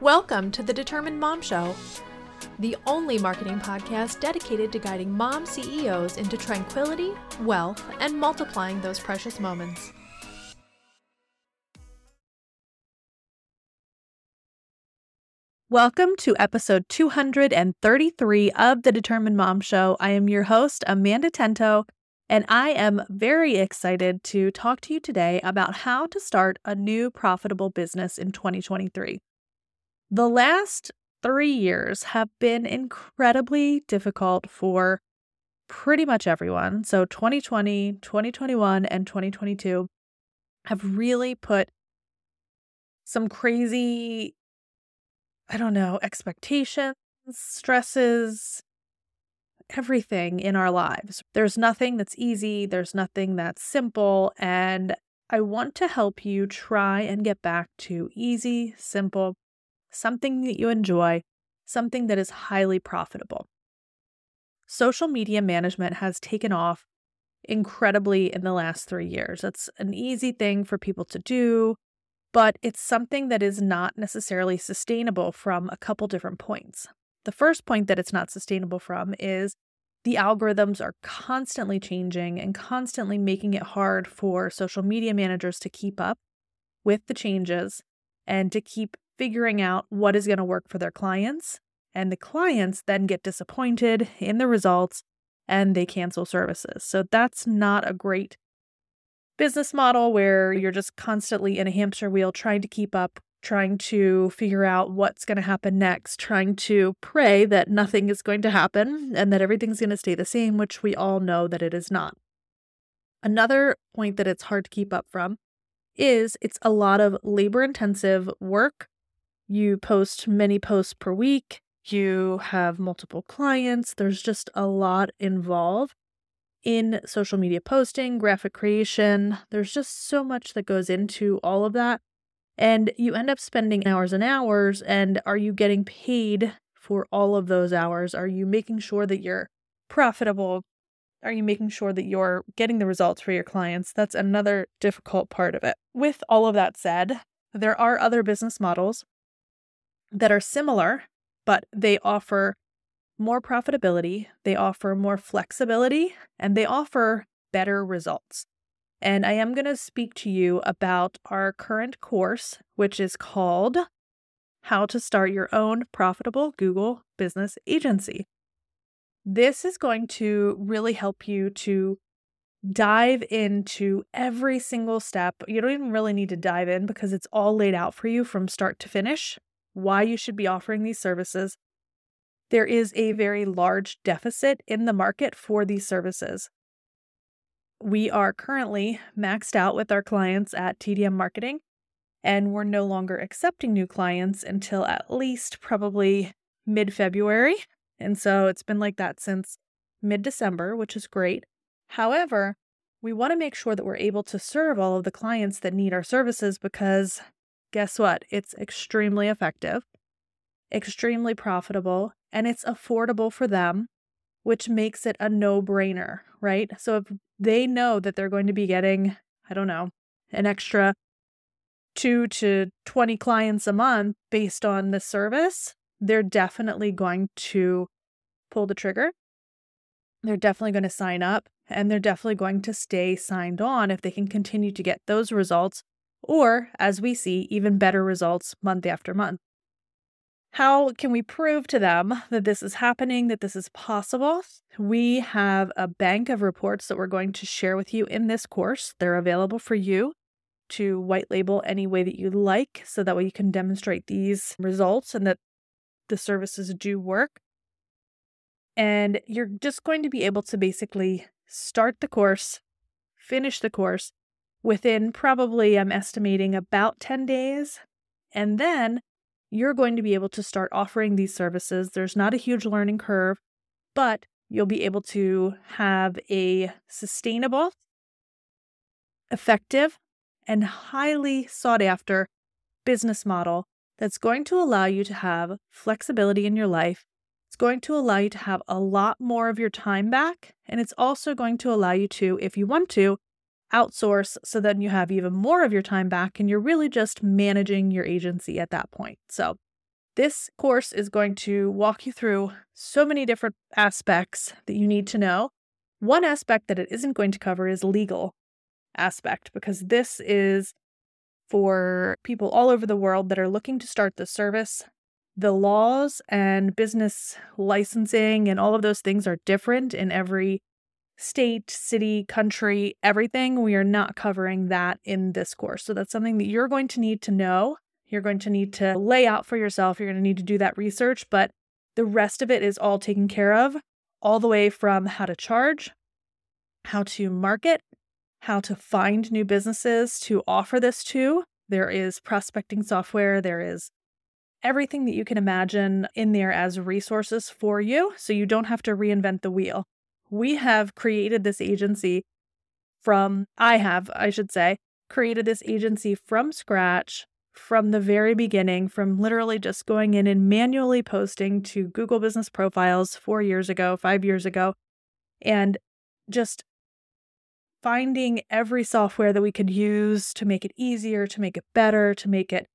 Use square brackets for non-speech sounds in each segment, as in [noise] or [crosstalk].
Welcome to the Determined Mom Show, the only marketing podcast dedicated to guiding mom CEOs into tranquility, wealth, and multiplying those precious moments. Welcome to episode 233 of the Determined Mom Show. I am your host, Amanda Tento, and I am very excited to talk to you today about how to start a new profitable business in 2023. The last three years have been incredibly difficult for pretty much everyone. So 2020, 2021, and 2022 have really put some crazy, I don't know, expectations, stresses, everything in our lives. There's nothing that's easy, there's nothing that's simple. And I want to help you try and get back to easy, simple, something that you enjoy, something that is highly profitable. Social media management has taken off incredibly in the last three years. It's an easy thing for people to do, but it's something that is not necessarily sustainable from a couple different points. The first point that it's not sustainable from is the algorithms are constantly changing and constantly making it hard for social media managers to keep up with the changes and to keep figuring out what is going to work for their clients. And the clients then get disappointed in the results and they cancel services. So that's not a great business model where you're just constantly in a hamster wheel trying to keep up, trying to figure out what's going to happen next, trying to pray that nothing is going to happen and that everything's going to stay the same, which we all know that it is not. Another point that it's hard to keep up from is it's a lot of labor intensive work you post many posts per week. You have multiple clients. There's just a lot involved in social media posting, graphic creation. There's just so much that goes into all of that. And you end up spending hours and hours. And are you getting paid for all of those hours? Are you making sure that you're profitable? Are you making sure that you're getting the results for your clients? That's another difficult part of it. With all of that said, there are other business models that are similar, but they offer more profitability, they offer more flexibility, and they offer better results. And I am going to speak to you about our current course, which is called How to Start Your Own Profitable Google Business Agency. This is going to really help you to dive into every single step. You don't even really need to dive in because it's all laid out for you from start to finish why you should be offering these services. There is a very large deficit in the market for these services. We are currently maxed out with our clients at TDM Marketing, and we're no longer accepting new clients until at least probably mid February. And so it's been like that since mid December, which is great. However, we want to make sure that we're able to serve all of the clients that need our services because guess what? It's extremely effective, extremely profitable, and it's affordable for them, which makes it a no brainer, right? So if they know that they're going to be getting, I don't know, an extra two to 20 clients a month based on the service, they're definitely going to pull the trigger. They're definitely going to sign up and they're definitely going to stay signed on if they can continue to get those results or, as we see, even better results month after month. How can we prove to them that this is happening, that this is possible? We have a bank of reports that we're going to share with you in this course. They're available for you to white label any way that you like, so that way you can demonstrate these results and that the services do work. And you're just going to be able to basically start the course, finish the course, within probably, I'm estimating, about 10 days. And then you're going to be able to start offering these services. There's not a huge learning curve, but you'll be able to have a sustainable, effective, and highly sought after business model that's going to allow you to have flexibility in your life. It's going to allow you to have a lot more of your time back. And it's also going to allow you to, if you want to, outsource so then you have even more of your time back and you're really just managing your agency at that point. So This course is going to walk you through so many different aspects that you need to know. One aspect that it isn't going to cover is legal aspect because this is for people all over the world that are looking to start the service. The laws and business licensing and all of those things are different in every state, city, country, everything. We are not covering that in this course. So that's something that you're going to need to know. You're going to need to lay out for yourself. You're going to need to do that research, but the rest of it is all taken care of, all the way from how to charge, how to market, how to find new businesses to offer this to. There is prospecting software, there is everything that you can imagine in there as resources for you so you don't have to reinvent the wheel. We have created this agency from, I have, I should say, created this agency from scratch from the very beginning, from literally just going in and manually posting to Google business profiles four years ago, five years ago, and just finding every software that we could use to make it easier, to make it better, to make it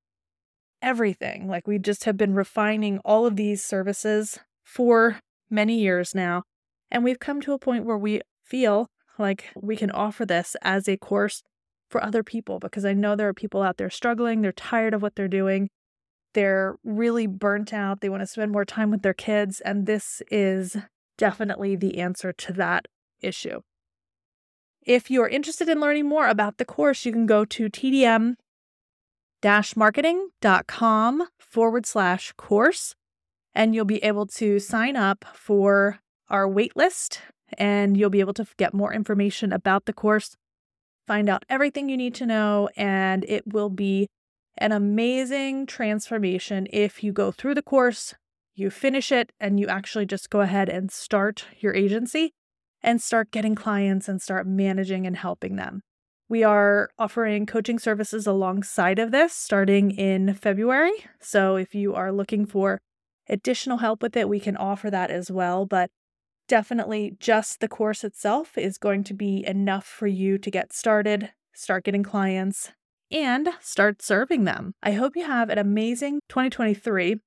everything. Like we just have been refining all of these services for many years now. And we've come to a point where we feel like we can offer this as a course for other people because I know there are people out there struggling. They're tired of what they're doing. They're really burnt out. They want to spend more time with their kids. And this is definitely the answer to that issue. If you're interested in learning more about the course, you can go to tdm marketing.com forward slash course, and you'll be able to sign up for our waitlist and you'll be able to get more information about the course, find out everything you need to know, and it will be an amazing transformation if you go through the course, you finish it, and you actually just go ahead and start your agency and start getting clients and start managing and helping them. We are offering coaching services alongside of this starting in February. So if you are looking for additional help with it, we can offer that as well. But definitely just the course itself is going to be enough for you to get started, start getting clients, and start serving them. I hope you have an amazing 2023.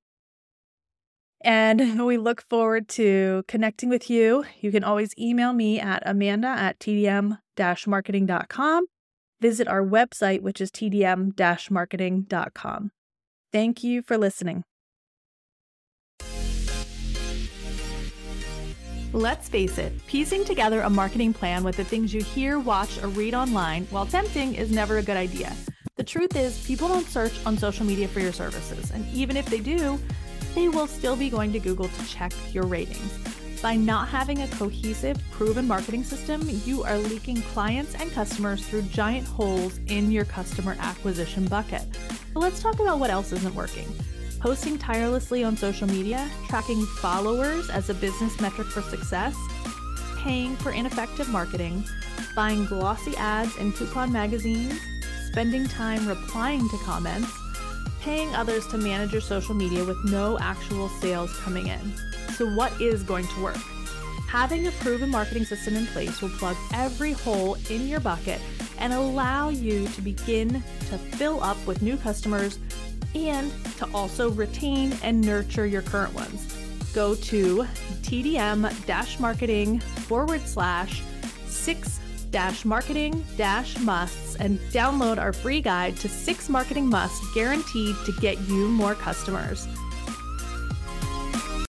And [laughs] we look forward to connecting with you. You can always email me at amanda at tdm marketing.com. Visit our website, which is tdm marketing.com. Thank you for listening. Let's face it, piecing together a marketing plan with the things you hear, watch, or read online, while tempting, is never a good idea. The truth is, people don't search on social media for your services, and even if they do, they will still be going to Google to check your ratings. By not having a cohesive, proven marketing system, you are leaking clients and customers through giant holes in your customer acquisition bucket. But let's talk about what else isn't working posting tirelessly on social media, tracking followers as a business metric for success, paying for ineffective marketing, buying glossy ads in coupon magazines, spending time replying to comments, paying others to manage your social media with no actual sales coming in. So, what is going to work? Having a proven marketing system in place will plug every hole in your bucket and allow you to begin to fill up with new customers and to also retain and nurture your current ones. Go to tdm marketing forward slash six dash marketing dash musts and download our free guide to six marketing musts guaranteed to get you more customers.